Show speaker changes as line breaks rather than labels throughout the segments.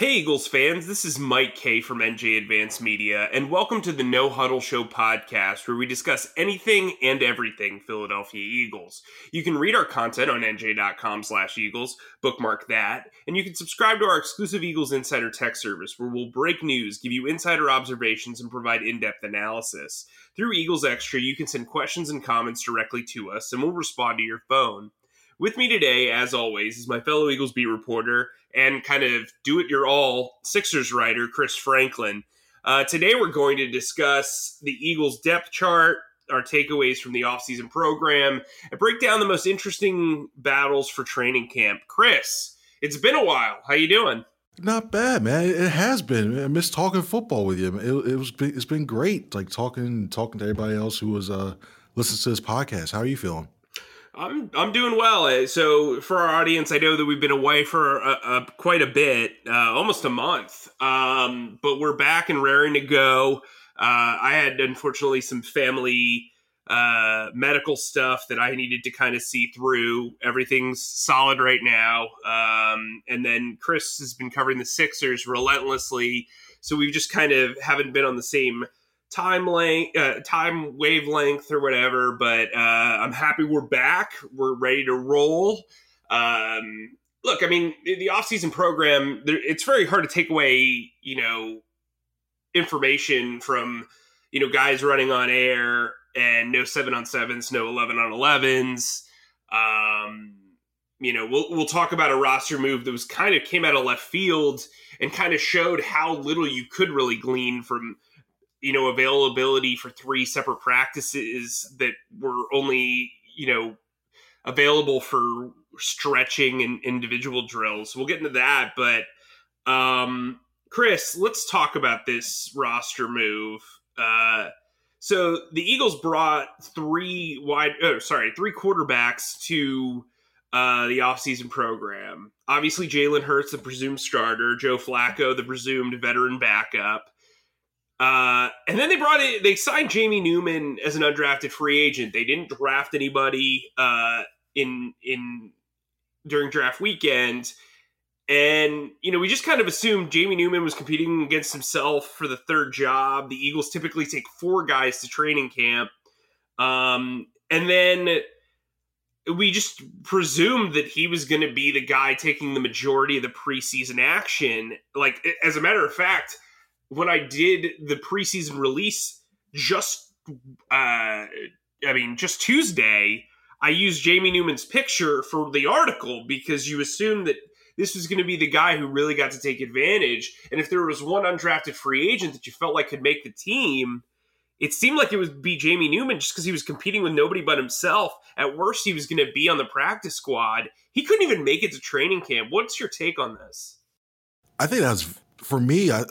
Hey, Eagles fans, this is Mike Kaye from NJ Advance Media, and welcome to the No Huddle Show podcast, where we discuss anything and everything Philadelphia Eagles. You can read our content on nj.com slash Eagles, bookmark that, and you can subscribe to our exclusive Eagles Insider Tech service, where we'll break news, give you insider observations, and provide in depth analysis. Through Eagles Extra, you can send questions and comments directly to us, and we'll respond to your phone. With me today, as always, is my fellow Eagles beat reporter and kind of do it your all Sixers writer, Chris Franklin. Uh, today, we're going to discuss the Eagles depth chart, our takeaways from the offseason program, and break down the most interesting battles for training camp. Chris, it's been a while. How you doing?
Not bad, man. It has been. I miss talking football with you. It, it was. It's been great, like talking talking to everybody else who was uh to this podcast. How are you feeling?
I'm I'm doing well. Uh, so for our audience, I know that we've been away for a, a, quite a bit, uh, almost a month, um, but we're back and raring to go. Uh, I had unfortunately some family uh, medical stuff that I needed to kind of see through. Everything's solid right now, um, and then Chris has been covering the Sixers relentlessly, so we've just kind of haven't been on the same time length, uh, time wavelength or whatever. But uh, I'm happy we're back. We're ready to roll. Um, look, I mean, the offseason program, it's very hard to take away, you know, information from, you know, guys running on air and no seven on sevens, no 11 on 11s. Um, you know, we'll, we'll talk about a roster move that was kind of came out of left field and kind of showed how little you could really glean from you know availability for three separate practices that were only you know available for stretching and individual drills. We'll get into that, but um, Chris, let's talk about this roster move. Uh, so the Eagles brought three wide, oh, sorry, three quarterbacks to uh, the offseason program. Obviously, Jalen Hurts, the presumed starter, Joe Flacco, the presumed veteran backup. Uh, and then they brought in, they signed Jamie Newman as an undrafted free agent. They didn't draft anybody uh, in in during draft weekend, and you know we just kind of assumed Jamie Newman was competing against himself for the third job. The Eagles typically take four guys to training camp, um, and then we just presumed that he was going to be the guy taking the majority of the preseason action. Like as a matter of fact when I did the preseason release just uh I mean just Tuesday, I used Jamie Newman's picture for the article because you assume that this was going to be the guy who really got to take advantage. And if there was one undrafted free agent that you felt like could make the team, it seemed like it would be Jamie Newman just because he was competing with nobody but himself. At worst, he was going to be on the practice squad. He couldn't even make it to training camp. What's your take on this?
I think that's for me. I,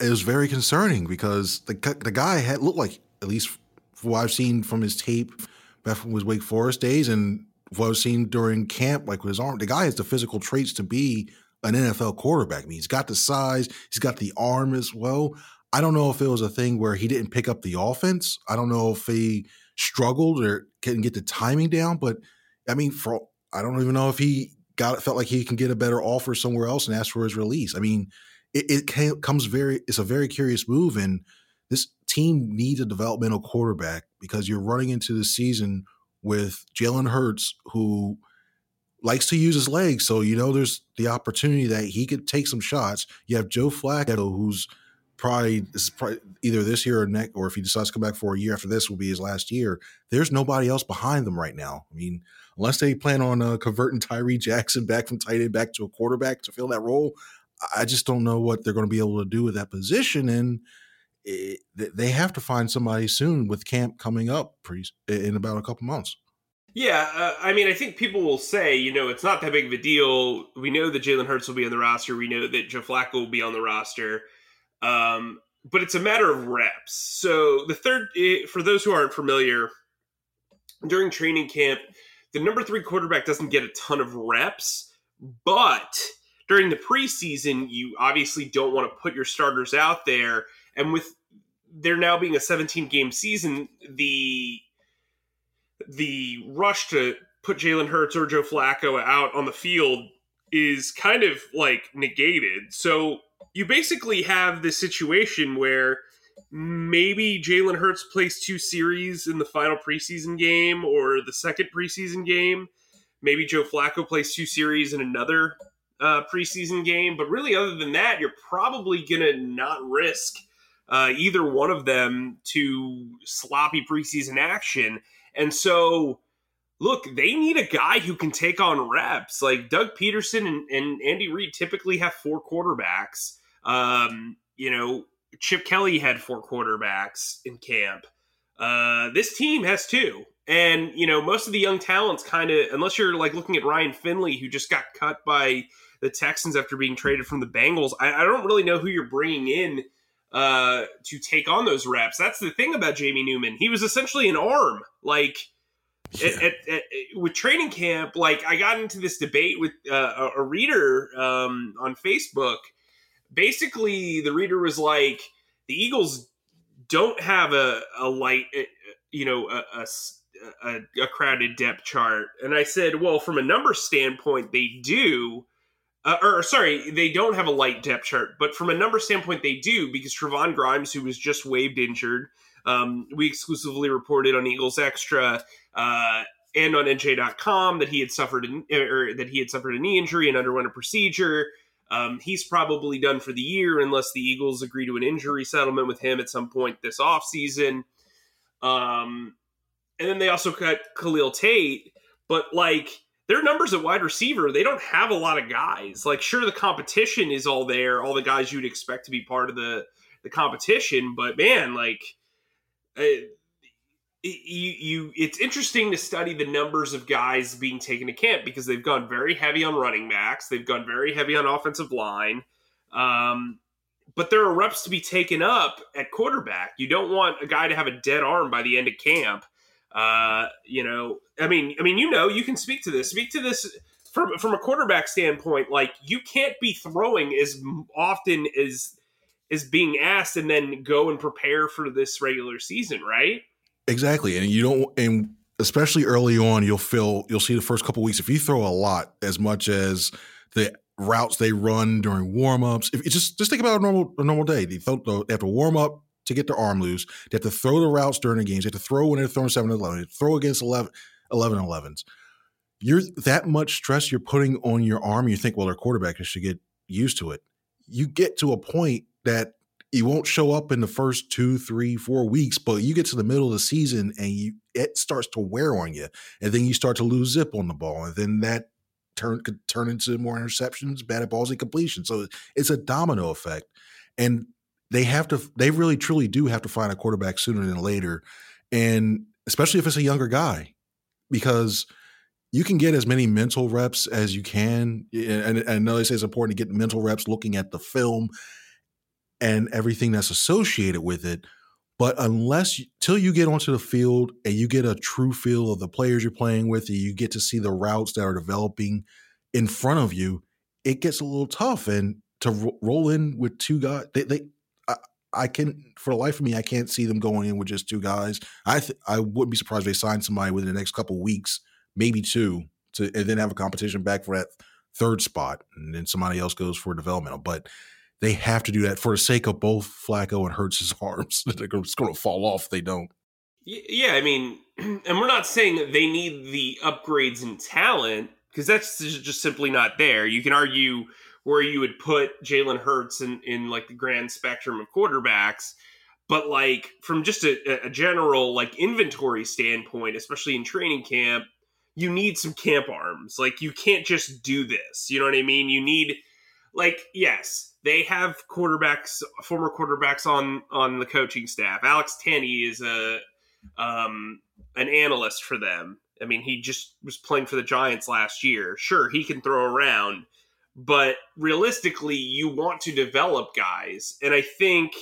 it was very concerning because the the guy had looked like at least what I've seen from his tape back from his Wake Forest days and what I've seen during camp, like with his arm, the guy has the physical traits to be an NFL quarterback. I mean, he's got the size, he's got the arm as well. I don't know if it was a thing where he didn't pick up the offense. I don't know if he struggled or couldn't get the timing down. But I mean, for I don't even know if he got felt like he can get a better offer somewhere else and ask for his release. I mean, it, it comes very it's a very curious move and this team needs a developmental quarterback because you're running into the season with Jalen Hurts who likes to use his legs so you know there's the opportunity that he could take some shots. You have Joe Flacco who's probably probably either this year or next or if he decides to come back for a year after this will be his last year. There's nobody else behind them right now. I mean unless they plan on uh, converting Tyree Jackson back from tight end back to a quarterback to fill that role I just don't know what they're going to be able to do with that position. And it, they have to find somebody soon with camp coming up in about a couple months.
Yeah, uh, I mean, I think people will say, you know, it's not that big of a deal. We know that Jalen Hurts will be on the roster. We know that Joe Flacco will be on the roster. Um, but it's a matter of reps. So the third, eh, for those who aren't familiar, during training camp, the number three quarterback doesn't get a ton of reps, but during the preseason, you obviously don't want to put your starters out there. And with there now being a 17 game season, the the rush to put Jalen Hurts or Joe Flacco out on the field is kind of like negated. So you basically have this situation where maybe Jalen Hurts plays two series in the final preseason game or the second preseason game. Maybe Joe Flacco plays two series in another uh, preseason game. But really, other than that, you're probably going to not risk uh, either one of them to sloppy preseason action. And so, look, they need a guy who can take on reps. Like Doug Pederson and, and Andy Reid typically have four quarterbacks. Um, you know, Chip Kelly had four quarterbacks in camp. Uh, this team has two. And, you know, most of the young talents kind of, unless you're like looking at Ryan Finley, who just got cut by the Texans after being traded from the Bengals, I, I don't really know who you're bringing in uh, to take on those reps. That's the thing about Jamie Newman. He was essentially an arm. Like, yeah. at, at, at, with training camp, like I got into this debate with uh, a, a, reader um, on Facebook basically the reader was like the Eagles don't have a, a light, eh, you know, a, a, a, crowded depth chart. And I said, well, from a number standpoint, they do. Uh, or sorry, they don't have a light depth chart, but from a number standpoint, they do because Trevon Grimes, who was just waived injured, um, we exclusively reported on Eagles Extra uh, and on NJ.com that he had suffered an, or that he had suffered a knee injury and underwent a procedure. Um, he's probably done for the year unless the Eagles agree to an injury settlement with him at some point this offseason. Um, and then they also cut Khalil Tate, but like their numbers at wide receiver, they don't have a lot of guys. Like, sure, the competition is all there, all the guys you'd expect to be part of the the competition, but man, like. Uh, you, you it's interesting to study the numbers of guys being taken to camp because they've gone very heavy on running backs they've gone very heavy on offensive line um, but there are reps to be taken up at quarterback you don't want a guy to have a dead arm by the end of camp uh, you know i mean i mean you know you can speak to this speak to this from from a quarterback standpoint like you can't be throwing as often as is being asked and then go and prepare for this regular season right
Exactly, and you don't, and especially early on, you'll feel you'll see the first couple weeks if you throw a lot as much as the routes they run during warmups. If just just think about a normal a normal day. They, throw, they have to warm up to get their arm loose. They have to throw the routes during the games. They have to throw when they're throwing 7 11. throw against 11, 11 11s. You're that much stress you're putting on your arm. You think, well, their quarterback should get used to it. You get to a point that it won't show up in the first two, three, four weeks, but you get to the middle of the season and you it starts to wear on you, and then you start to lose zip on the ball, and then that turn could turn into more interceptions, bad balls, and completion. So it's a domino effect, and they have to, they really truly do have to find a quarterback sooner than later, and especially if it's a younger guy, because you can get as many mental reps as you can. And, I know they say it's important to get mental reps looking at the film and everything that's associated with it. But unless till you get onto the field and you get a true feel of the players you're playing with, and you get to see the routes that are developing in front of you, it gets a little tough. And to ro- roll in with two guys, they, they I, can for the life of me, I can't see them going in with just two guys. I th- I wouldn't be surprised if they sign somebody within the next couple weeks, maybe two, to and then have a competition back for that third spot, and then somebody else goes for developmental. But they have to do that for the sake of both Flacco and Hurts's arms. They're going to fall off if they don't.
Yeah, I mean, and we're not saying that they need the upgrades in talent because that's just simply not there. You can argue where you would put Jalen Hurts in, in like the grand spectrum of quarterbacks, but like from just a, a general like inventory standpoint, especially in training camp, you need some camp arms. Like you can't just do this. You know what I mean? You need like yes, they have quarterbacks, former quarterbacks on on the coaching staff. Alex Tanney is a um, an analyst for them. I mean, he just was playing for the Giants last year. Sure, he can throw around, but realistically, you want to develop guys, and I think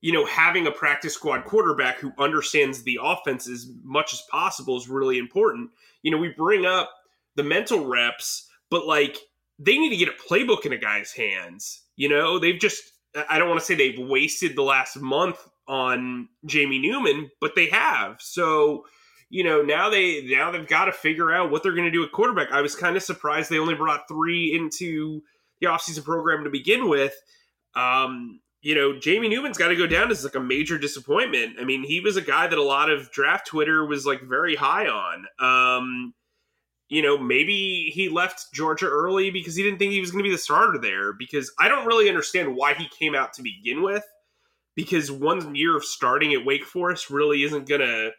you know having a practice squad quarterback who understands the offense as much as possible is really important. You know, we bring up the mental reps, but like they need to get a playbook in a guy's hands. You know, they've just I don't want to say they've wasted the last month on Jamie Newman, but they have. So, you know, now they now they've got to figure out what they're going to do at quarterback. I was kind of surprised they only brought three into the offseason program to begin with. Um, you know, Jamie Newman's got to go down as like a major disappointment. I mean, he was a guy that a lot of draft Twitter was like very high on. Um, you know, maybe he left Georgia early because he didn't think he was going to be the starter there. Because I don't really understand why he came out to begin with. Because one year of starting at Wake Forest really isn't going to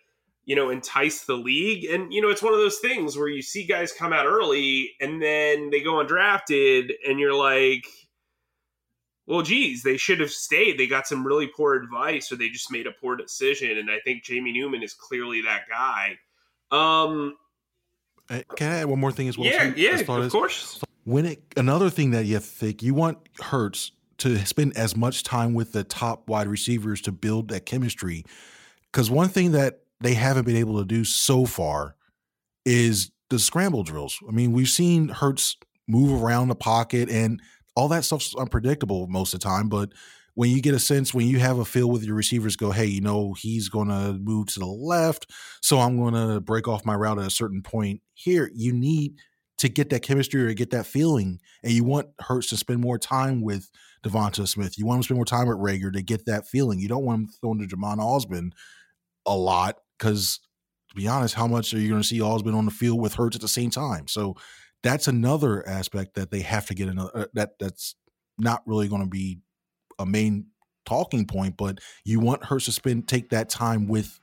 you know, entice the league. And, you know, it's one of those things where you see guys come out early and then they go undrafted and you're like, well, geez, they should have stayed. They got some really poor advice or they just made a poor decision. And I think Jamie Newman is clearly that guy. Um,
Can I add one more thing as well?
Yeah,
too,
yeah, of
as-
course.
When it another thing that you think you want Hurts to spend as much time with the top wide receivers to build that chemistry, because one thing that they haven't been able to do so far is the scramble drills. I mean, we've seen Hurts move around the pocket and all that stuff's unpredictable most of the time, but when you get a sense when you have a feel with your receivers go hey you know he's going to move to the left so i'm going to break off my route at a certain point here. You need to get that chemistry or get that feeling and you want Hurts to spend more time with Devonta Smith. You want him to spend more time with Reagor to get that feeling. You don't want him throwing to Jhamon Ausbon a lot because to be honest how much are you going to see Ausbon on the field with Hurts at the same time so that's another aspect that they have to get another uh, that that's not really going to be a main talking point, but you want Hurts to spend take that time with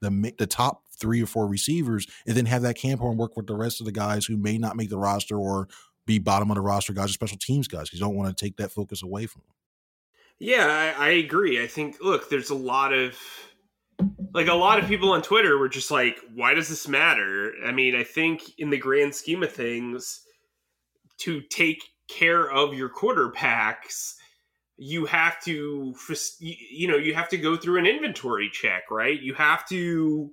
the the top three or four receivers, and then have that camp and work with the rest of the guys who may not make the roster or be bottom of the roster guys or special teams guys. You don't want to take that focus away from them.
Yeah, I, I agree. I think, look, there's a lot of like a lot of people on Twitter were just like, why does this matter? I mean, I think in the grand scheme of things, to take care of your quarterbacks, you have to, you know, you have to go through an inventory check, right? You have to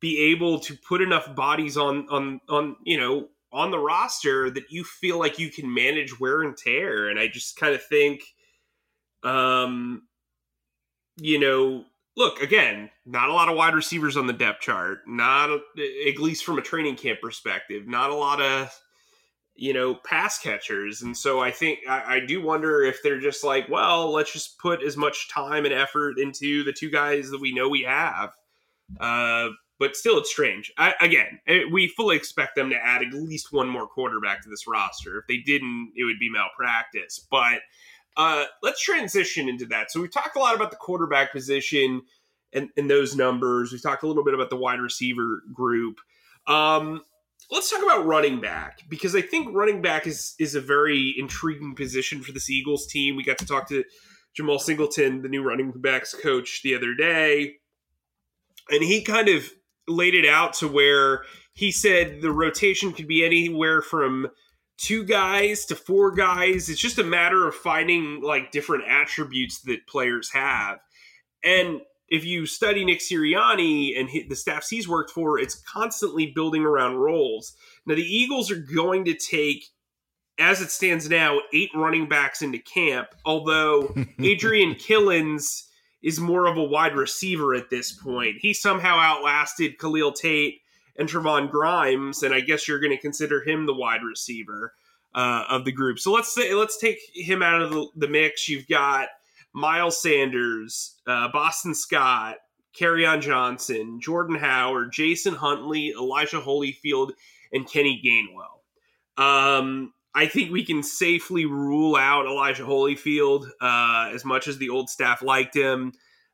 be able to put enough bodies on, on, on, you know, on the roster that you feel like you can manage wear and tear. And I just kind of think, um, you know, look again, not a lot of wide receivers on the depth chart. Not at least from a training camp perspective. Not a lot of you know pass catchers, and so I think I, I do wonder if they're just like, well, let's just put as much time and effort into the two guys that we know we have. Uh, but still, it's strange. I, again, eh, we fully expect them to add at least one more quarterback to this roster. If they didn't, it would be malpractice. But uh, let's transition into that. So we've talked a lot about the quarterback position and, and those numbers. We talked a little bit about the wide receiver group. Um, let's talk about running back because I think running back is is a very intriguing position for this Eagles team. We got to talk to Jemal Singleton, the new running backs coach, the other day, and he kind of laid it out to where he said the rotation could be anywhere from two guys to four guys. It's just a matter of finding like different attributes that players have. And if you study Nick Sirianni and the staffs he's worked for, it's constantly building around roles. Now, the Eagles are going to take, as it stands now, eight running backs into camp, although Adrian Killens is more of a wide receiver at this point. He somehow outlasted Khalil Tate and Trevon Grimes, and I guess you're going to consider him the wide receiver uh, of the group. So let's say let's take him out of the, the mix. You've got Miles Sanders, uh, Boston Scott, on Johnson, Jordan Howard, Jason Huntley, Elijah Holyfield, and Kenny Gainwell. Um, I think we can safely rule out Elijah Holyfield uh, as much as the old staff liked him.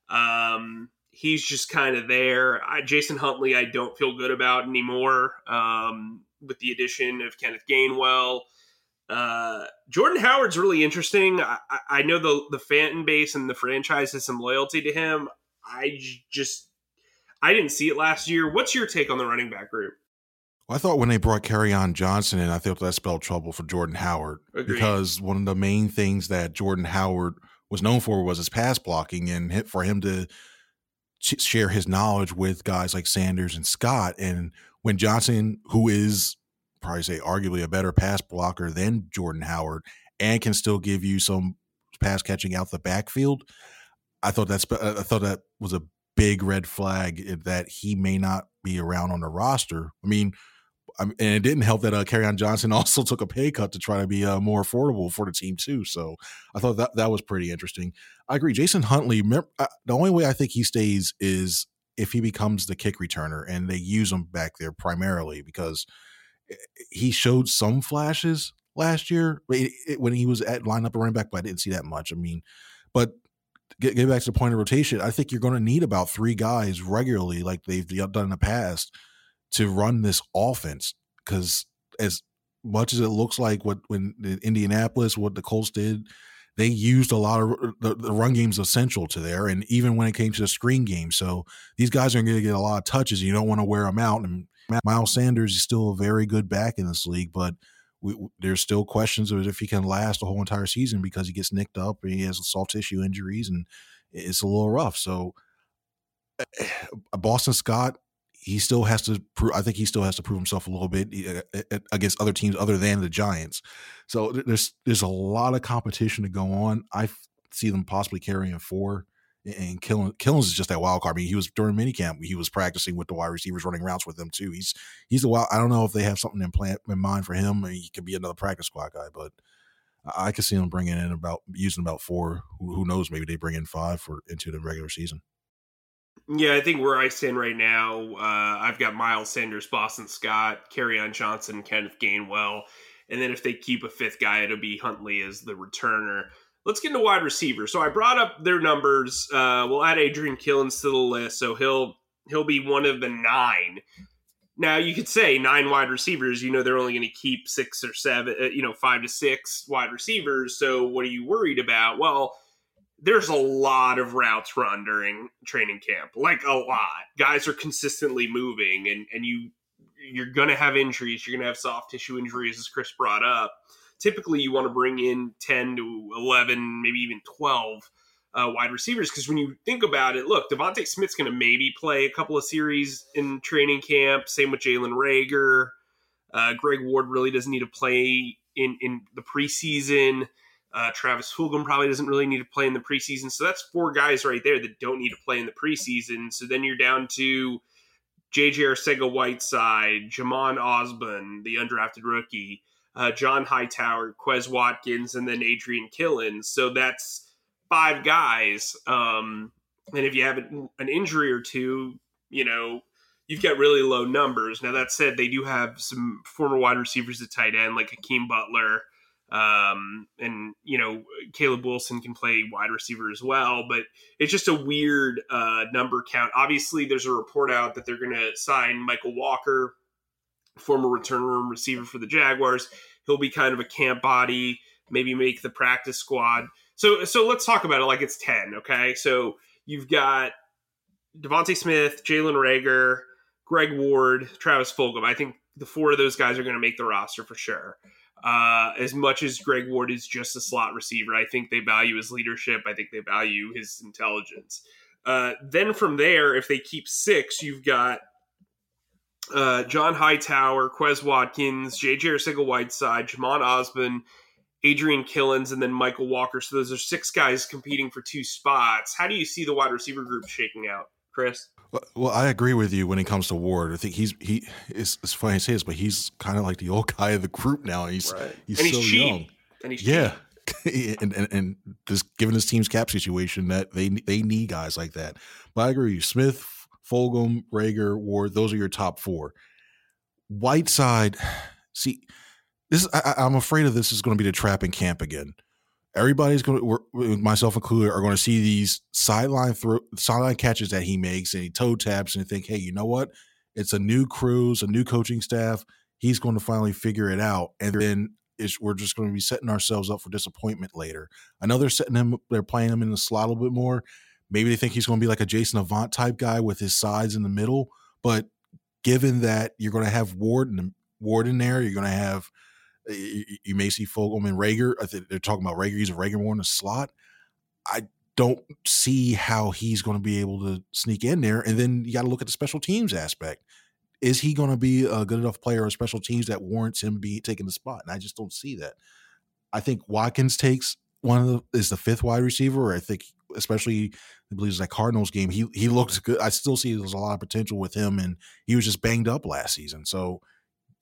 Um, he's just kind of there. I, Jason Huntley, I don't feel good about anymore um, with the addition of Kenneth Gainwell. Uh, Jordan Howard's really interesting. I, I, know the the fan base and the franchise has some loyalty to him. I just I didn't see it last year. What's your take on the running back group?
Well, I thought when they brought on Johnson in, I thought that spelled trouble for Jordan Howard
Agreed.
because one of the main things that Jordan Howard was known for was his pass blocking, and for him to share his knowledge with guys like Sanders and Scott. And when Johnson, who is probably say arguably a better pass blocker than Jordan Howard and can still give you some pass catching out the backfield, I thought that's I thought that was a big red flag eh, that he may not be around on the roster. I mean, and it didn't help that uh, Kerryon Johnson also took a pay cut to try to be uh, more affordable for the team too. So I thought that that was pretty interesting. I agree. Jason Huntley. Uh, the only way I think he stays is if he becomes the kick returner and they use him back there primarily because eh, he showed some flashes last year when he was at line up a running back, but I didn't see that much. I mean, but get, get back to the point of rotation. I think you're going to need about three guys regularly, like they've done in the past, to run this offense because as much as it looks like what when in Indianapolis, what the Colts did, they used a lot of the, the run game's essential to there, and even when it came to the screen game. So these guys are going to get a lot of touches. You don't want to wear them out. And Miles Sanders is still a very good back in this league, but we, there's still questions of if he can last the whole entire season because he gets nicked up and he has soft tissue injuries and it's a little rough. So eh, Boston Scott he still has to prove. I think he still has to prove himself a little bit uh, against other teams other than the Giants. So there's there's a lot of competition to go on. I see them possibly carrying four. And Killins, Killins is just that wild card. I mean, he was during minicamp. He was practicing with the wide receivers, running routes with them too. He's he's a wild. I don't know if they have something in plan in mind for him. He could be another practice squad guy, but I could see them bringing in about using about four. Who, who knows? Maybe they bring in five for into the regular season.
Yeah, I think where I stand right now, uh, I've got Miles Sanders, Boston Scott, Kerryon Johnson, Kenneth Gainwell, and then if they keep a fifth guy, it'll be Huntley as the returner. Let's get into wide receiver. So I brought up their numbers. Uh, we'll add Adrian Killins to the list, so he'll he'll be one of the nine. Now you could say nine wide receivers. You know they're only going to keep six or seven, uh, you know, five to six wide receivers. So what are you worried about? Well there's a lot of routes run during training camp, like a lot. Guys are consistently moving, and and you you're to have injuries. You're to have soft tissue injuries, as Chris brought up. Typically, you want to bring in ten to eleven, maybe even twelve uh, wide receivers because when you think about it, look, DeVonta Smith's to maybe play a couple of series in training camp. Same with Jalen Reagor. Uh, Greg Ward really doesn't need to play in in the preseason. Uh, Travis Fulgham probably doesn't really need to play in the preseason. So that's four guys right there that don't need to play in the preseason. So then you're down to JJ Arcega Whiteside, Jhamon Ausbon, the undrafted rookie, uh, John Hightower, Quez Watkins, and then Adrian Killen. So that's five guys. Um, and if you have an injury or two, you know, you've got really low numbers. Now, that said, they do have some former wide receivers at tight end, like Hakeem Butler um, and you know, Caleb Wilson can play wide receiver as well, but it's just a weird uh, number count. Obviously, there's a report out that they're going to sign Michael Walker, former return room receiver for the Jaguars. He'll be kind of a camp body, maybe make the practice squad. So, so let's talk about it like it's ten. Okay, so you've got DeVonta Smith, Jalen Reagor, Greg Ward, Travis Fulgham. I think the four of those guys are going to make the roster for sure. Uh, as much as Greg Ward is just a slot receiver, I think they value his leadership. I think they value his intelligence. Uh, then from there, if they keep six, you've got uh, John Hightower, Quez Watkins, J.J. Arcega Whiteside, Jhamon Ausbon, Adrian Killins, and then Michael Walker. So those are six guys competing for two spots. How do you see the wide receiver group shaking out, Chris?
Well, I agree with you when it comes to Ward. I think he's he is it's funny to say this, but he's kind of like the old guy of the group now. He's right. he's,
and
so young.
And he's
yeah. and, and and just given this team's cap situation, that they they need guys like that. But I agree with you. Smith, Fulgham, Reagor, Ward, those are your top four. Whiteside, see, this I, I'm afraid of this is going to be the trap in camp again everybody's going to, myself included, are going to see these sideline throw, sideline catches that he makes and he toe taps and think, hey, you know what? It's a new crews, a new coaching staff. He's going to finally figure it out, and then we're just going to be setting ourselves up for disappointment later. I know they're setting him, they're playing him in the slot a little bit more. Maybe they think he's going to be like a Jason Avant type guy with his sides in the middle, but given that you're going to have Ward and Ward in there, you're going to have you, you may see Fulgham and Reagor. Uh, they're talking about Reagor using Reagor more in the slot. I don't see how he's going to be able to sneak in there. And then you got to look at the special teams aspect. Is he going to be a good enough player on special teams that warrants him be taking the spot? And I just don't see that. I think Watkins takes one of the is the fifth wide receiver, I think especially I believe it's that Cardinals game. He he looked good. I still see there's a lot of potential with him, and he was just banged up last season. So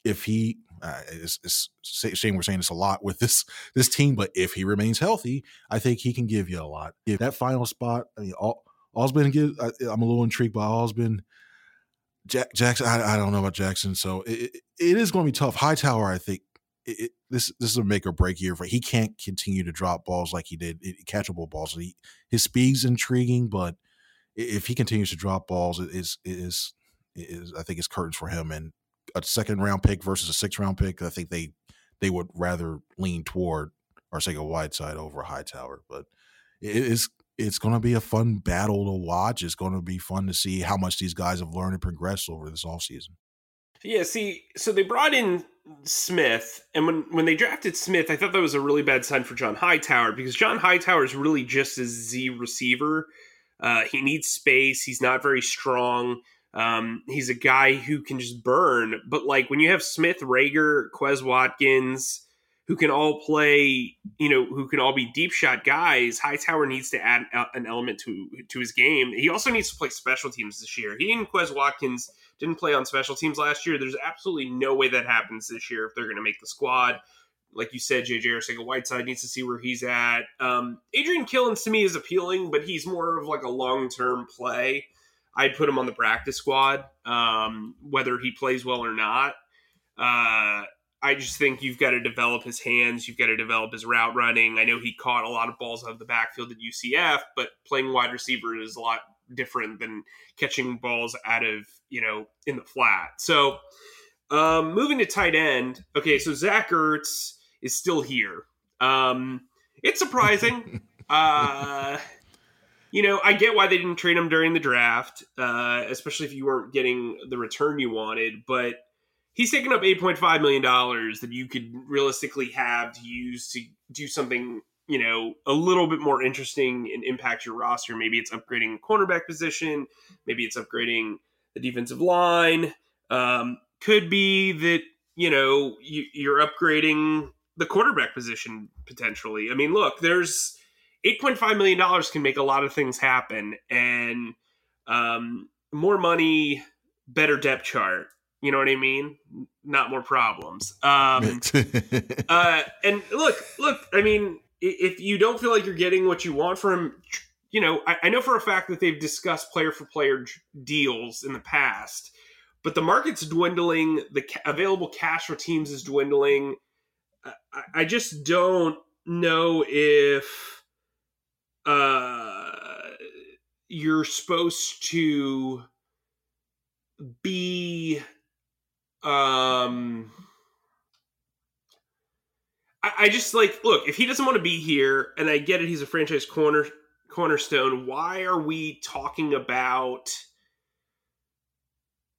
if he, uh, it's, it's shame we're saying this a lot with this this team, but if he remains healthy, I think he can give you a lot. If that final spot, I mean, all been good. I, am a little intrigued by been. Jack, Jackson, I, I, don't know about Jackson, so it, it is going to be tough. Hightower, I think it, this this is a make or break year for. He can't continue to drop balls like he did, catchable balls. He, his speed's intriguing, but if he continues to drop balls, it is it is, it is I think it's curtains for him. And a second round pick versus a six round pick, I think they they would rather lean toward Arcega-Whiteside over a Hightower. But it is it's going to be a fun battle to watch. It's going to be fun to see how much these guys have learned and progressed over this offseason.
Yeah, see, so they brought in Smith, and when when they drafted Smith, I thought that was a really bad sign for John Hightower because John Hightower is really just a Z receiver. Uh, he needs space. He's not very strong. Um, he's a guy who can just burn. But like when you have Smith, Reagor, Quez Watkins, who can all play, you know, who can all be deep shot guys, Hightower needs to add an element to to his game. He also needs to play special teams this year. He and Quez Watkins didn't play on special teams last year. There's absolutely no way that happens this year if they're going to make the squad. Like you said, JJ Arcega-Whiteside needs to see where he's at. Um, Adrian Killins to me is appealing, but he's more of like a long term play. I'd put him on the practice squad, um, whether he plays well or not. Uh, I just think you've got to develop his hands. You've got to develop his route running. I know he caught a lot of balls out of the backfield at UCF, but playing wide receiver is a lot different than catching balls out of you know in the flat. So um, moving to tight end. Okay, so Zach Ertz is still here. Um, it's surprising. uh, you know, I get why they didn't trade him during the draft, uh, especially if you weren't getting the return you wanted. But he's taken up eight point five million dollars that you could realistically have to use to do something you know, a little bit more interesting and impact your roster. Maybe it's upgrading cornerback position. Maybe it's upgrading the defensive line. Um, could be that you know you, you're upgrading the quarterback position potentially. I mean, look, there's 8.5 million dollars can make a lot of things happen, and um, more money, better depth chart. You know what I mean? Not more problems. Um, uh, and look, look. I mean, if you don't feel like you're getting what you want from you know, I, I know for a fact that they've discussed player for player deals in the past, but the market's dwindling. The ca- available cash for teams is dwindling. I, I just don't know if uh, you're supposed to be um I, I just like look if he doesn't want to be here, and I get it, he's a franchise corner cornerstone. Why are we talking about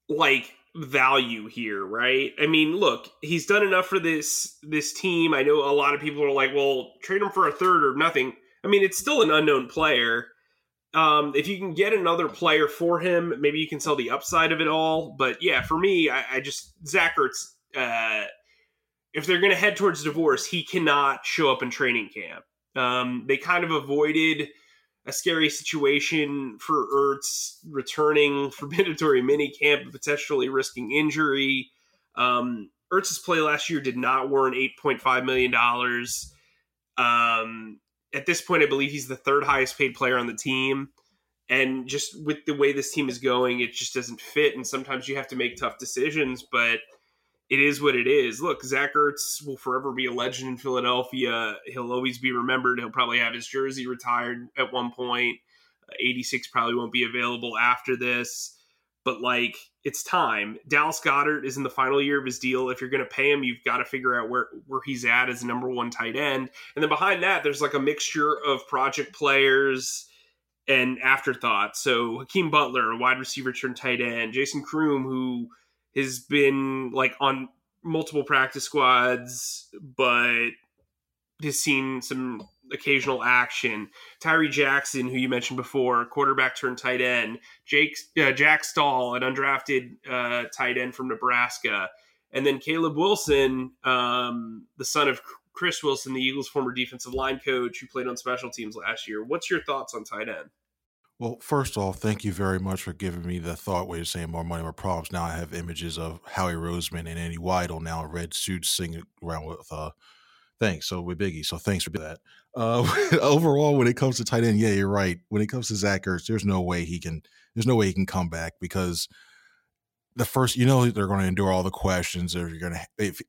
like value here, right? I mean, look, he's done enough for this this team. I know a lot of people are like, well, trade him for a third or nothing. I mean, it's still an unknown player. Um, if you can get another player for him, maybe you can sell the upside of it all. But yeah, for me, I, I just Zach Ertz, uh, if they're going to head towards divorce, he cannot show up in training camp. Um, they kind of avoided a scary situation for Ertz returning for mandatory mini camp, potentially risking injury. Um, Ertz's play last year did not warrant $8.5 million. Um, at this point, I believe he's the third highest paid player on the team. And just with the way this team is going, it just doesn't fit. And sometimes you have to make tough decisions. But it is what it is. Look, Zach Ertz will forever be a legend in Philadelphia. He'll always be remembered. He'll probably have his jersey retired at one point. Uh, 86 probably won't be available after this. But like, it's time. Dallas Goedert is in the final year of his deal. If you're going to pay him, you've got to figure out where where he's at as number one tight end. And then behind that, there's like a mixture of project players and afterthoughts. So Hakeem Butler, a wide receiver turned tight end. Jason Croom, who has been like on multiple practice squads, but has seen some occasional action. Tyree Jackson, who you mentioned before, quarterback turned tight end. Jake uh, Jack Stoll, an undrafted uh, tight end from Nebraska, and then Caleb Wilson, um, the son of Chris Wilson, the Eagles' former defensive line coach who played on special teams last year. What's your thoughts on tight end?
Well, first off, thank you very much for giving me the thought way of saying more money, more problems. Now I have images of Howie Roseman and Andy Weidl now in red suits singing around with uh thanks. So with Biggie. So thanks for that. Uh overall, when it comes to tight end, yeah, you're right. When it comes to Zach Ertz, there's no way he can there's no way he can come back because the first you know they're going to endure all the questions or you're going to if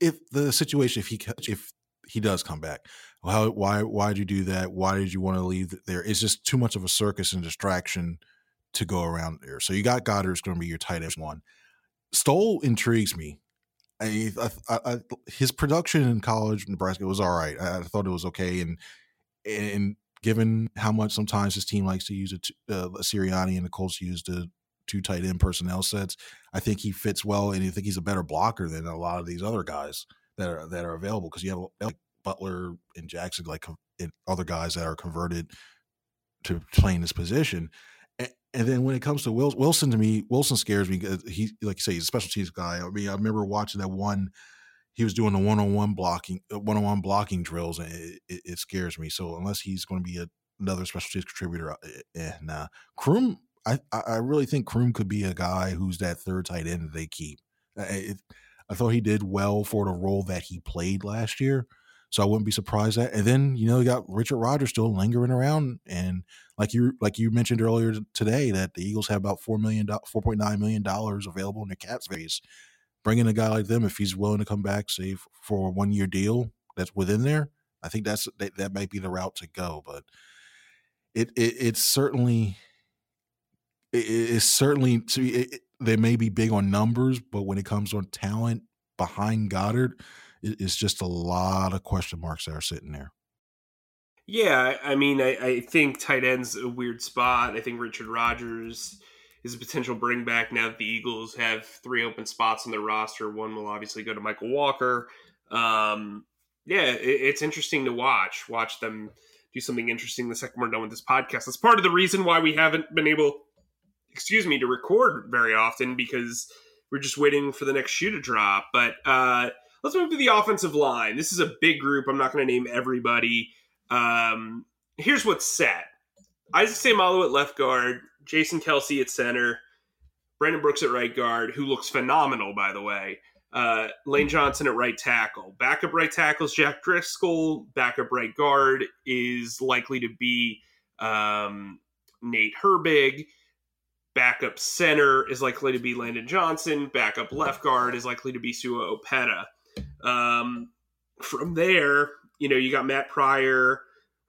if the situation if he if he does come back how why why did you do that why did you want to leave there it's just too much of a circus and distraction to go around there so you got Goedert's going to be your tight end one Stoll intrigues me I, I, I, his production in college Nebraska was all right I, thought it was okay and and given how much sometimes his team likes to use a, uh, a Sirianni and the Colts use to two tight end personnel sets. I think he fits well, and I think he's a better blocker than a lot of these other guys that are that are available because you have like Butler and Jackson, like and other guys that are converted to playing this position. And, then when it comes to Wilson, Wilson, to me, Wilson scares me because he, like you say, he's a special teams guy. I mean, I remember watching that one. He was doing the one-on-one blocking, uh, one-on-one blocking drills, and it, it, it scares me. So unless he's going to be a, another special teams contributor, uh, eh, eh nah. Croom I I really think Croom could be a guy who's that third tight end that they keep. I, I thought he did well for the role that he played last year, so I wouldn't be surprised that. And then you know you got Richard Rodgers still lingering around, and like you like you mentioned earlier today that the Eagles have about four million four point nine million dollars available in their cap space. Bringing a guy like them, if he's willing to come back, say for a one year deal that's within there, I think that's that, that might be the route to go. But it, it it's certainly it's certainly to it, they may be big on numbers, but when it comes on talent behind Goedert, it's just a lot of question marks that are sitting there.
Yeah, I mean, I, I think tight end's a weird spot. I think Richard Rodgers is a potential bring back now that the Eagles have three open spots on their roster. One will obviously go to Michael Walker. Um, yeah, it, it's interesting to watch. Watch them do something interesting the second we're done with this podcast. That's part of the reason why we haven't been able excuse me, to record very often because we're just waiting for the next shoe to drop. But uh, let's move to the offensive line. This is a big group. I'm not going to name everybody. Um, here's what's set: Isaac Seumalo at left guard, Jason Kelce at center, Brandon Brooks at right guard, who looks phenomenal, by the way. Uh, Lane Johnson at right tackle. Backup right tackle is Jack Driscoll. Backup right guard is likely to be um, Nate Herbig. Backup center is likely to be Landon Johnson. Backup left guard is likely to be Sua Opeta. Um, from there, you know, you got Matt Pryor,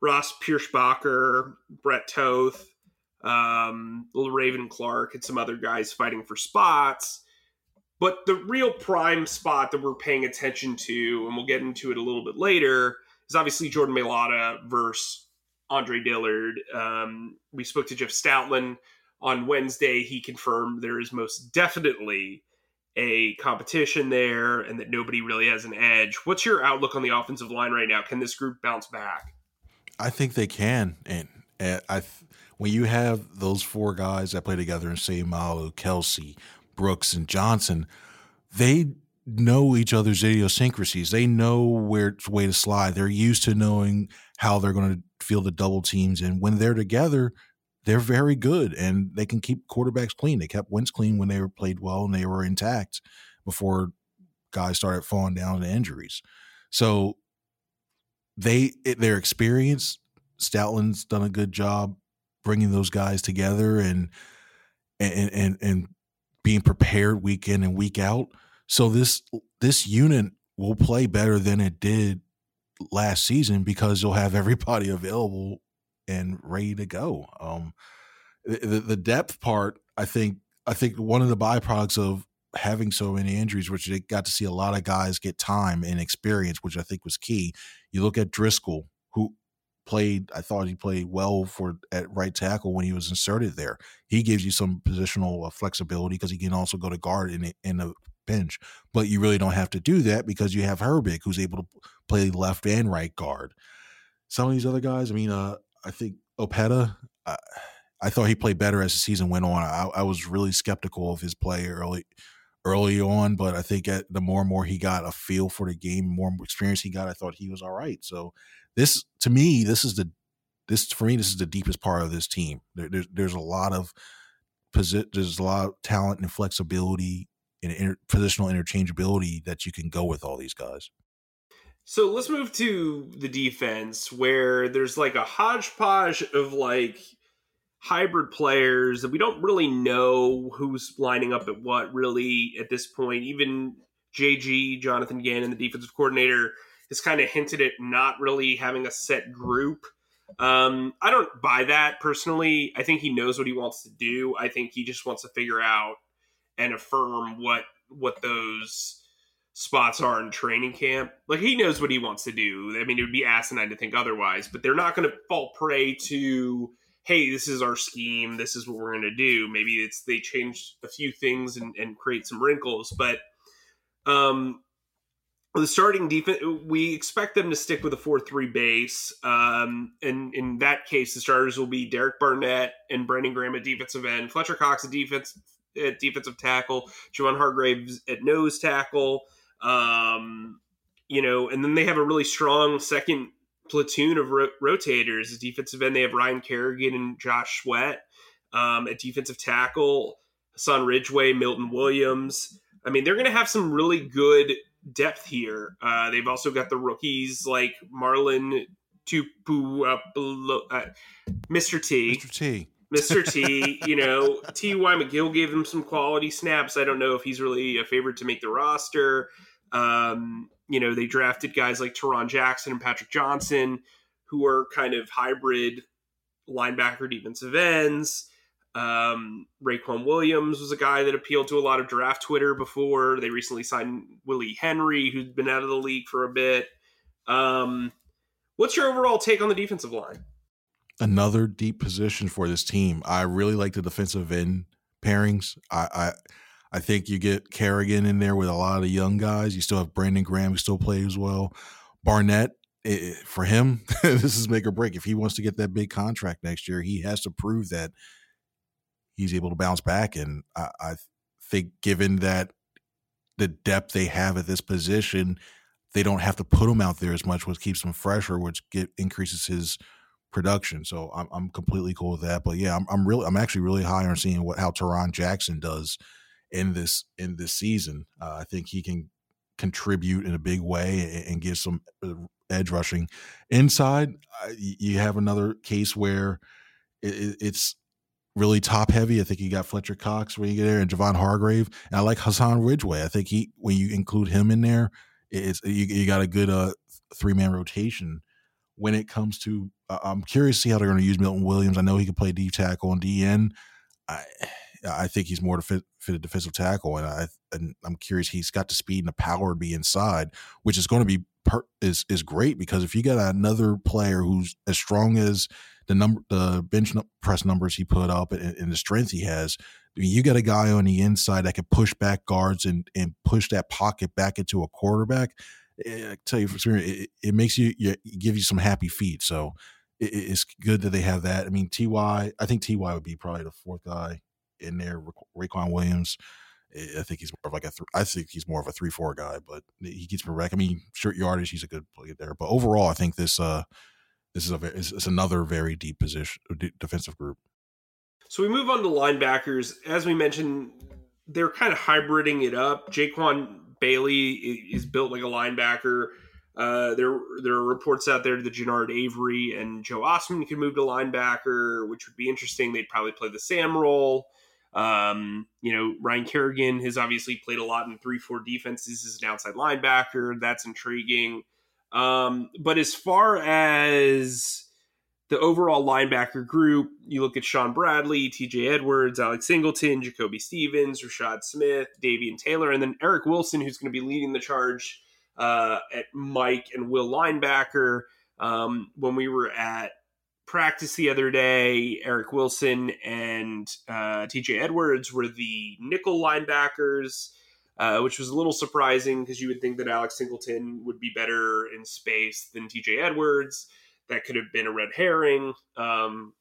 Ross Pierschbacher, Brett Toth, um, Raven Clark, and some other guys fighting for spots. But the real prime spot that we're paying attention to, and we'll get into it a little bit later, is obviously Jordan Mailata versus Andre Dillard. Um, we spoke to Jeff Stoutland on Wednesday, he confirmed there is most definitely a competition there and that nobody really has an edge. What's your outlook on the offensive line right now? Can this group bounce back?
I think they can. And, and I, when you have those four guys that play together in Seumalo, Kelce, Brooks, and Johnson, they know each other's idiosyncrasies. They know where way to slide. They're used to knowing how they're going to feel the double teams. And when they're together, they're very good and they can keep quarterbacks clean. They kept Wentz clean when they were played well and they were intact before guys started falling down to injuries. So they eh, their experience, Stoutland's done a good job bringing those guys together and and and and being prepared week in and week out. So this this unit will play better than it did last season because you'll have everybody available and ready to go. Um, the, the depth part, I think, I think one of the byproducts of having so many injuries, which they got to see a lot of guys get time and experience, which I think was key. You look at Driscoll, who played, I thought he played well for at right tackle when he was inserted there. He gives you some positional uh, flexibility because he can also go to guard in in the bench, but you really don't have to do that because you have Herbig, who's able to play left and right guard. Some of these other guys, I mean, uh, I think Opeta. I, I thought he played better as the season went on. I, I, was really skeptical of his play early, early on, but I think at the more and more he got a feel for the game, more experience he got, I thought he was all right. So this, to me, this is the this for me, this is the deepest part of this team. There, there's there's a lot of posi- there's a lot of talent and flexibility and inter- positional interchangeability that you can go with all these guys.
So let's move to the defense where there's like a hodgepodge of like hybrid players that we don't really know who's lining up at what really at this point. Even JG, Jonathan Gannon, the defensive coordinator, has kind of hinted at not really having a set group. Um, I don't buy that personally. I think he knows what he wants to do. I think he just wants to figure out and affirm what what those spots are in training camp. Like he knows what he wants to do. I mean, it would be asinine to think otherwise, but they're not going to fall prey to hey, this is our scheme, this is what we're going to do. Maybe it's they changed a few things and, and create some wrinkles, but um, the starting defense, we expect them to stick with a four-three base. Um, and in that case, the starters will be Derek Barnett and Brandon Graham at defensive end, Fletcher Cox at defense at defensive tackle, Javon Hargraves at nose tackle. Um, you know, and then they have a really strong second platoon of ro- rotators. At defensive end, they have Ryan Kerrigan and Josh Sweat. Um, at defensive tackle, Hassan Ridgeway, Milton Williams. I mean, they're going to have some really good depth here. Uh, they've also got the rookies like Marlon Tupu, uh, uh, Mr. T.
Mr. T.
Mr. T, you know, T.Y. McGill gave them some quality snaps. I don't know if he's really a favorite to make the roster. Um, you know, they drafted guys like Tarron Jackson and Patrick Johnson, who are kind of hybrid linebacker defensive ends. Um, Raequan Williams was a guy that appealed to a lot of draft Twitter before. They recently signed Willie Henry, who's been out of the league for a bit. Um, what's your overall take on the defensive line?
Another deep position for this team. I really like the defensive end pairings. I, I I think you get Kerrigan in there with a lot of young guys. You still have Brandon Graham who still plays well. Barnett, it, for him, this is make or break. If he wants to get that big contract next year, he has to prove that he's able to bounce back. And I, I think, given that the depth they have at this position, they don't have to put him out there as much, which keeps him fresher, which get increases his production. So I'm, I'm completely cool with that. But yeah, I'm, I'm really, I'm actually really high on seeing what how Tarron Jackson does in this in this season. Uh, I think he can contribute in a big way and, and give some uh, edge rushing. Inside, uh, you have another case where it, it's really top heavy. I think you got Fletcher Cox when you get there and Javon Hargrave, and I like Hassan Ridgeway. I think he when you include him in there, it's you, you got a good uh, three man rotation. When it comes to, uh, I'm curious to see how they're going to use Milton Williams. I know he can play D tackle and DN. I I think he's more to fit, fit a defensive tackle, and I and I'm curious. He's got the speed and the power to be inside, which is going to be per, is is great because if you got another player who's as strong as the number the bench press numbers he put up and, and the strength he has, I mean, you got a guy on the inside that can push back guards and and push that pocket back into a quarterback. Eh, I tell you from experience, it, it makes you, give you some happy feet. So it, it's good that they have that. I mean, Ty, I think Ty would be probably the fourth guy in there. Raequan Williams, I think he's more of like a. Th- I think he's more of a three four guy, but he keeps me back. I mean, short yardage, he's a good player there. But overall, I think this uh this is a it's, it's another very deep position defensive group.
So we move on to linebackers. As we mentioned, they're kind of hybriding it up. Jaquan Bailey is built like a linebacker. Uh, there, there are reports out there that Genard Avery and Joe Ostman could move to linebacker, which would be interesting. They'd probably play the Sam role. Um, you know, Ryan Kerrigan has obviously played a lot in three, four defenses as an outside linebacker. That's intriguing. Um, but as far as the overall linebacker group, you look at Shaun Bradley, TJ Edwards, Alex Singleton, Jacoby Stevens, Rashad Smith, Davion Taylor, and then Eric Wilson, who's going to be leading the charge uh, at Mike and Will linebacker. Um, when we were at practice the other day, Eric Wilson and uh, TJ Edwards were the nickel linebackers, uh, which was a little surprising because you would think that Alex Singleton would be better in space than TJ Edwards. That could have been a red herring. Um,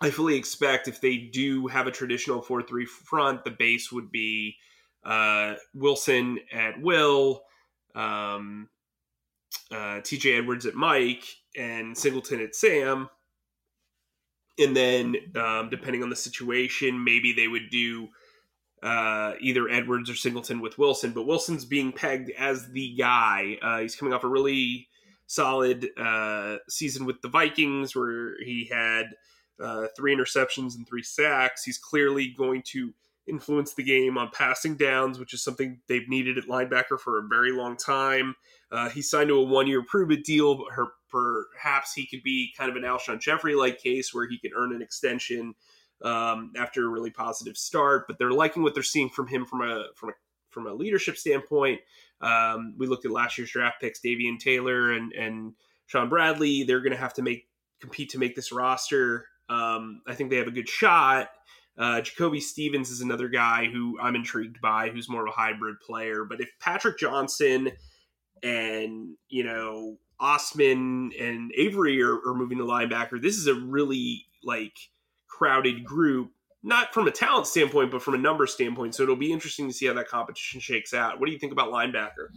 I fully expect if they do have a traditional 4 3 front, the base would be uh, Wilson at Will, um, uh, TJ Edwards at Mike, and Singleton at Sam. And then, um, depending on the situation, maybe they would do uh, either Edwards or Singleton with Wilson. But Wilson's being pegged as the guy. Uh, he's coming off a really solid uh, season with the Vikings, where he had uh, three interceptions and three sacks. He's clearly going to influence the game on passing downs, which is something they've needed at linebacker for a very long time. Uh, he signed to a one year prove it deal, but her, perhaps he could be kind of an Alshon Jeffery-like case where he could earn an extension um, after a really positive start. But they're liking what they're seeing from him from a from a from a leadership standpoint. Um, we looked at last year's draft picks, Davion Taylor and and Shaun Bradley. They're going to have to make compete to make this roster. Um, I think they have a good shot. Uh, Jacoby Stevens is another guy who I'm intrigued by, who's more of a hybrid player. But if Patrick Johnson and you know Ostman and Avery are, are moving to linebacker, this is a really like crowded group. Not from a talent standpoint, but from a number standpoint. So it'll be interesting to see how that competition shakes out. What do you think about linebacker?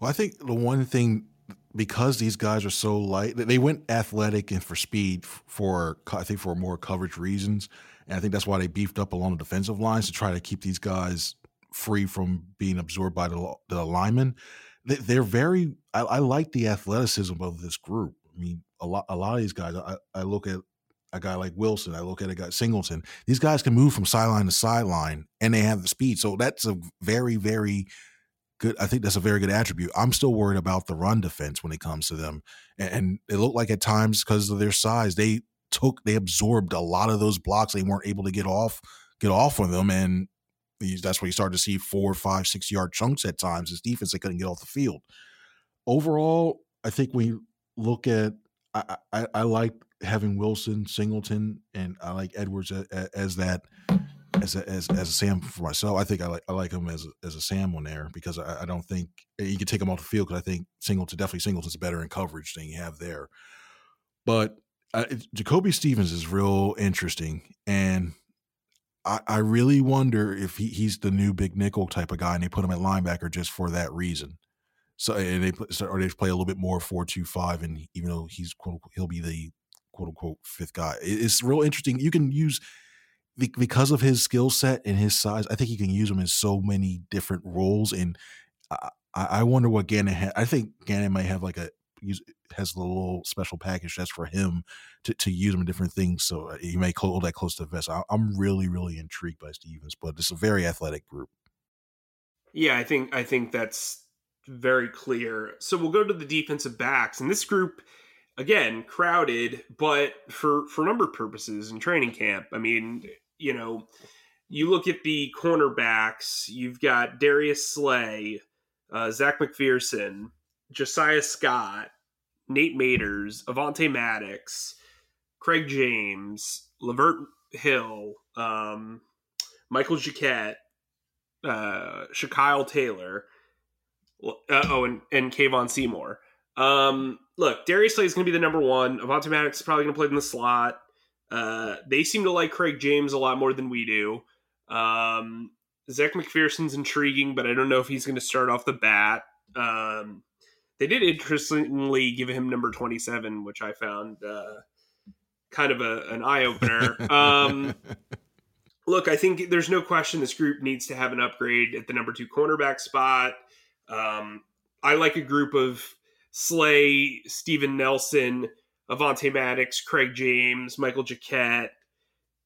Well, I think the one thing because these guys are so light, they went athletic and for speed for I think for more coverage reasons. And I think that's why they beefed up along the defensive lines to try to keep these guys free from being absorbed by the, the linemen. They, are very. I, I, like the athleticism of this group. I mean, a lot. A lot of these guys. I, I look at a guy like Wilson. I look at a guy Singleton. These guys can move from sideline to sideline, and they have the speed. So that's a very, very good. I think that's a very good attribute. I'm still worried about the run defense when it comes to them, and, it looked like at times because of their size, they took they absorbed a lot of those blocks. They weren't able to get off get off of them, and that's where you started to see four, five, six yard chunks at times. This defense they couldn't get off the field. Overall, I think we look at I, I, I like having Wilson, Singleton, and I like Edwards as, as that as a, as as a Sam for myself. I think I like I like him as a, as a Sam on there because I, I don't think you can take him off the field because I think Singleton definitely Singleton's better in coverage than you have there. But uh, Jacoby Stevens is real interesting, and I, I really wonder if he, he's the new big nickel type of guy, and they put him at linebacker just for that reason. So and they put, or they play a little bit more four two five, and even though he's quote he'll be the quote unquote fifth guy. It's real interesting. You can use because of his skill set and his size. I think you can use him in so many different roles, and I, I wonder what Gannon had. I think Gannon might have like a has a little special package that's for him to, to use them in different things. So uh, he may hold that close to the vest. I, am really, really intrigued by Stevens, but it's a very athletic group.
Yeah, I think I think that's very clear. So we'll go to the defensive backs, and this group again crowded, but for for number purposes in training camp. I mean, you know, you look at the cornerbacks. You've got Darius Slay, uh, Zech McPhearson, Josiah Scott, Nate Meadors, Avonte Maddox, Craig James, Lavert Hill, um, Michael Jacquet, uh, Taylor, uh, oh, and, and Kevon Seymour. Um, look, Darius Slay is going to be the number one. Avonte Maddox is probably going to play in the slot. Uh, they seem to like Craig James a lot more than we do. Um, Zech McPhearson's intriguing, but I don't know if he's going to start off the bat. Um, they did interestingly give him number 27, which I found uh, kind of a, an eye opener. Um, look, I think there's no question this group needs to have an upgrade at the number two cornerback spot. Um, I like a group of Slay, Steven Nelson, Avonte Maddox, Craig James, Michael Jacquet,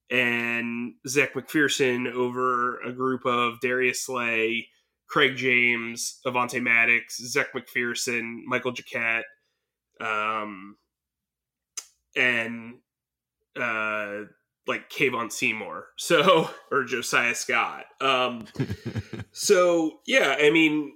and Zech McPhearson over a group of Darius Slay, Craig James, Avonte Maddox, Zech McPhearson, Michael Jacquet, um, and uh, like Kevon Seymour, so or Josiah Scott. Um, so yeah, I mean,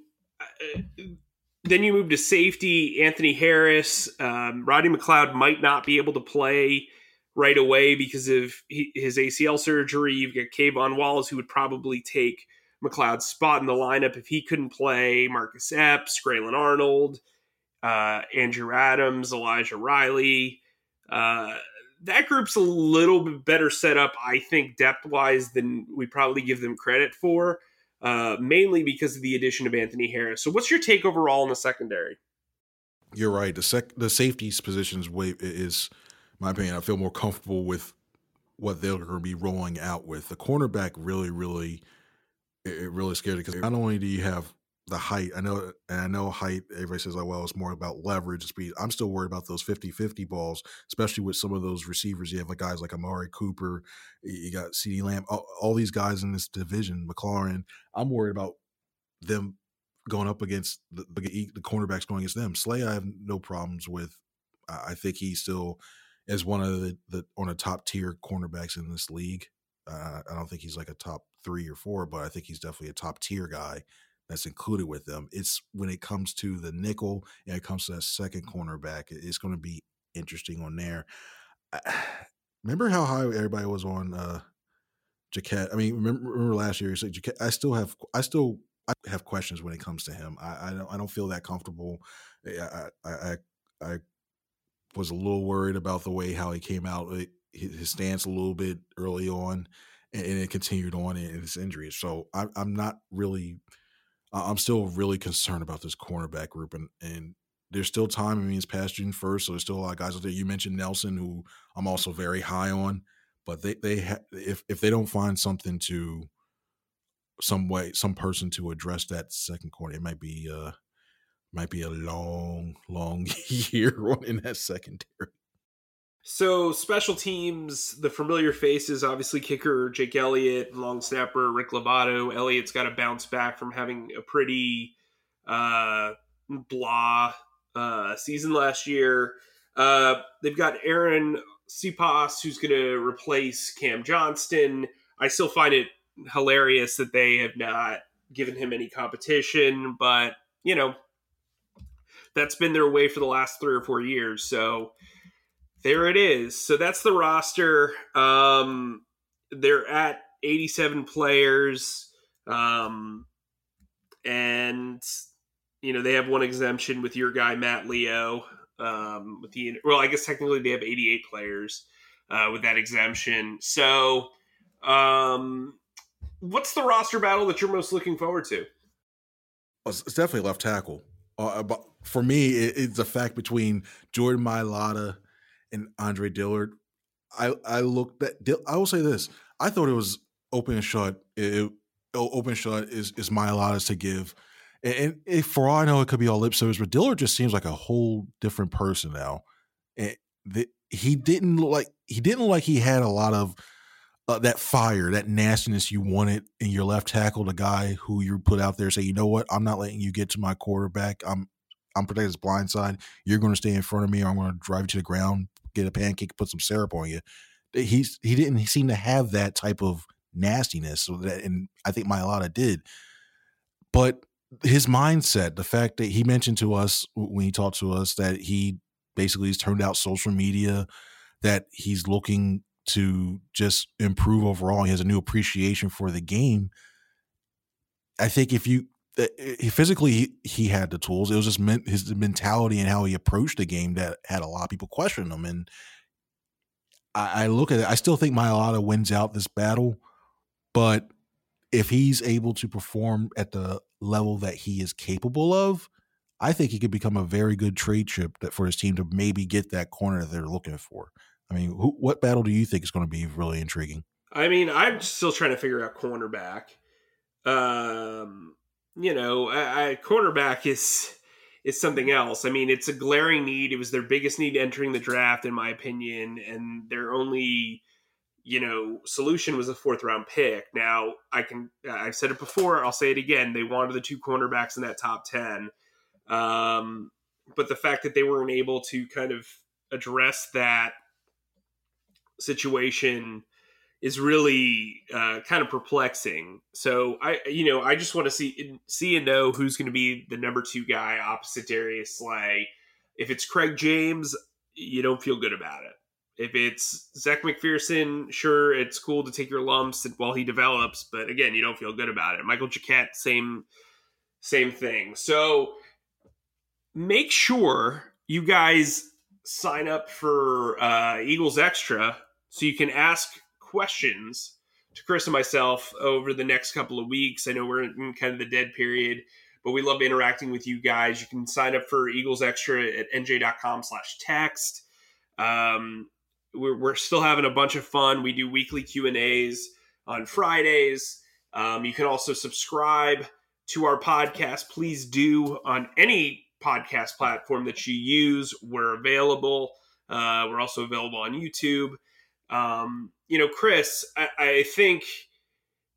then you move to safety. Anthony Harris, um, Rodney McLeod might not be able to play right away because of his ACL surgery. You've got K'Von Wallace, who would probably take McLeod's spot in the lineup if he couldn't play. Marcus Epps, Grayland Arnold, uh, Andrew Adams, Elijah Riley. Uh, that group's a little bit better set up, I think, depth wise than we probably give them credit for. Uh, mainly because of the addition of Anthony Harris. So, what's your take overall in the secondary?
You're right. The sec the safeties positions way is, my opinion. I feel more comfortable with what they're going to be rolling out with. The cornerback really, really, it really scared me because not only do you have the height. I know, and I know height. Everybody says, "Like, well, it's more about leverage, and speed." I'm still worried about those 50-50 balls, especially with some of those receivers. You have like guys like Amari Cooper, you got CeeDee Lamb, all, all, these guys in this division. McLaurin. I'm worried about them going up against the, the, the cornerbacks going against them. Slay, I have no problems with. I think he still is one of the, the on a top tier cornerbacks in this league. Uh, I don't think he's like a top three or four, but I think he's definitely a top tier guy that's included with them. It's when it comes to the nickel and it comes to that second cornerback, it's going to be interesting on there. remember how high everybody was on uh Jacquet? I mean, remember, remember last year? So Jacquet, I still have, I still I have questions when it comes to him. I, I don't, I don't feel that comfortable. I, I, I, I was a little worried about the way how he came out, his stance a little bit early on, and, it continued on in his injuries. So I, I'm not really I'm still really concerned about this cornerback group, and and there's still time. I mean, it's past June first, so there's still a lot of guys out there. You mentioned Nelson, who I'm also very high on, but they they ha- if if they don't find something to some way some person to address that second corner, it might be uh might be a long long year in that secondary.
So special teams, the familiar faces, obviously kicker Jake Elliott, long snapper Rick Lovato. Elliott's got to bounce back from having a pretty uh, blah uh, season last year. Uh, they've got Arryn Siposs, who's going to replace Cam Johnston. I still find it hilarious that they have not given him any competition, but you know that's been their way for the last three or four years. So there it is. So that's the roster. Um, they're at 87 players. Um, and you know they have one exemption with your guy Matt Leo. Um, with the well, I guess technically they have 88 players uh, with that exemption. So, um, what's the roster battle that you're most looking forward to?
It's definitely left tackle. Uh, but for me, it's a fact between Jordan Mailata and Andre Dillard. I I looked at I will say this. I thought it was open and shut. It, open shut is is Mailatas to give. And, and for all I know, it could be all lip service, but Dillard just seems like a whole different person now. And the, he didn't look like he didn't like he had a lot of uh, that fire, that nastiness you wanted in your left tackle, the guy who you put out there, say, you know what, I'm not letting you get to my quarterback. I'm I'm protecting his blind side. You're going to stay in front of me, or I'm going to drive you to the ground get a pancake, put some syrup on you. He's he didn't seem to have that type of nastiness. So that, and I think Mailata did. But his mindset, the fact that he mentioned to us when he talked to us that he basically has turned out social media, that he's looking to just improve overall. He has a new appreciation for the game. I think if you he physically he, had the tools. It was just meant his mentality and how he approached the game that had a lot of people question him. And I, I look at it, I still think Mailata wins out this battle, but if he's able to perform at the level that he is capable of, I think he could become a very good trade chip that for his team to maybe get that corner that they're looking for. I mean, who, what battle do you think is going to be really intriguing?
I mean, I'm still trying to figure out cornerback. Um, you know, a, a cornerback is is something else. I mean, it's a glaring need. It was their biggest need entering the draft, in my opinion, and their only, you know, solution was a fourth round pick. Now, I can, I've said it before, I'll say it again. They wanted the two cornerbacks in that top ten, um, but the fact that they weren't able to kind of address that situation is really uh, kind of perplexing. So I, you know, I just want to see see and know who's going to be the number two guy opposite Darius Slay. If it's Craig James, you don't feel good about it. If it's Zech McPhearson, sure, it's cool to take your lumps while he develops, but again, you don't feel good about it. Michael Jacquet, same same thing. So make sure you guys sign up for uh, Eagles Extra so you can ask questions to Chris and myself over the next couple of weeks. I know we're in kind of the dead period, but we love interacting with you guys. You can sign up for Eagles Extra at nj.com slash text. Um, we're, we're still having a bunch of fun. We do weekly Q and A's on Fridays. Um, you can also subscribe to our podcast. Please do on any podcast platform that you use. We're available. Uh, we're also available on YouTube. Um, you know, Chris, I, I think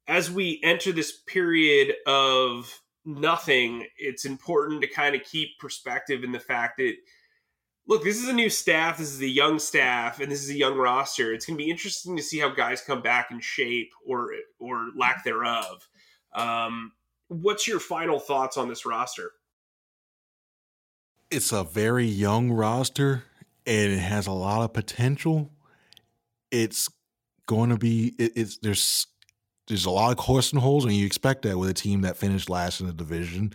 as we enter this period of nothing, it's important to kind of keep perspective in the fact that look, this is a new staff, this is a young staff, and this is a young roster. It's going to be interesting to see how guys come back in shape or or lack thereof. Um, what's your final thoughts on this roster?
It's a very young roster, and it has a lot of potential. It's going to be it, it's there's there's a lot of horse and holes, and you expect that with a team that finished last in the division.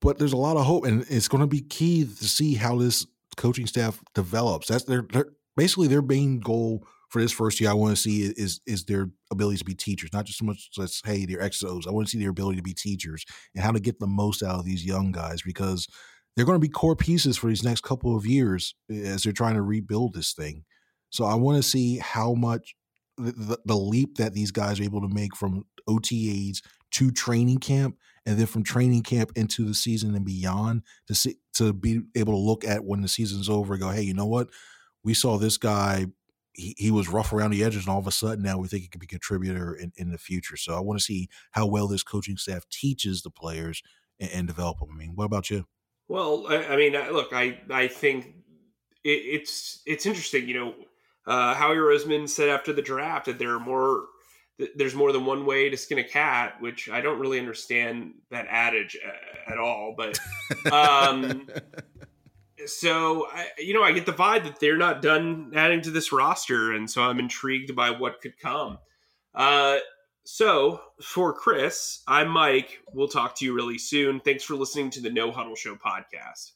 But there's a lot of hope, and it's going to be key to see how this coaching staff develops. That's their, their basically their main goal for this first year. I want to see is is their ability to be teachers, not just so much as hey their XOs. I want to see their ability to be teachers and how to get the most out of these young guys because they're going to be core pieces for these next couple of years eh, as they're trying to rebuild this thing. So I want to see how much the, the leap that these guys are able to make from OTAs to training camp and then from training camp into the season and beyond to see to be able to look at when the season's over and go, hey, you know what? We saw this guy. He, he was rough around the edges, and all of a sudden now we think he could be a contributor in, in the future. So I want to see how well this coaching staff teaches the players and, and develop them. I mean, what about you?
Well, I, I mean, look, I I think it, it's it's interesting. You know, uh, Howie Roseman said after the draft that there are more there's more than one way to skin a cat, which I don't really understand that adage uh, at all. But um, so I, you know, I get the vibe that they're not done adding to this roster, and so I'm intrigued by what could come. Uh, so for Chris, I'm Mike. We'll talk to you really soon. Thanks for listening to the No Huddle Show podcast.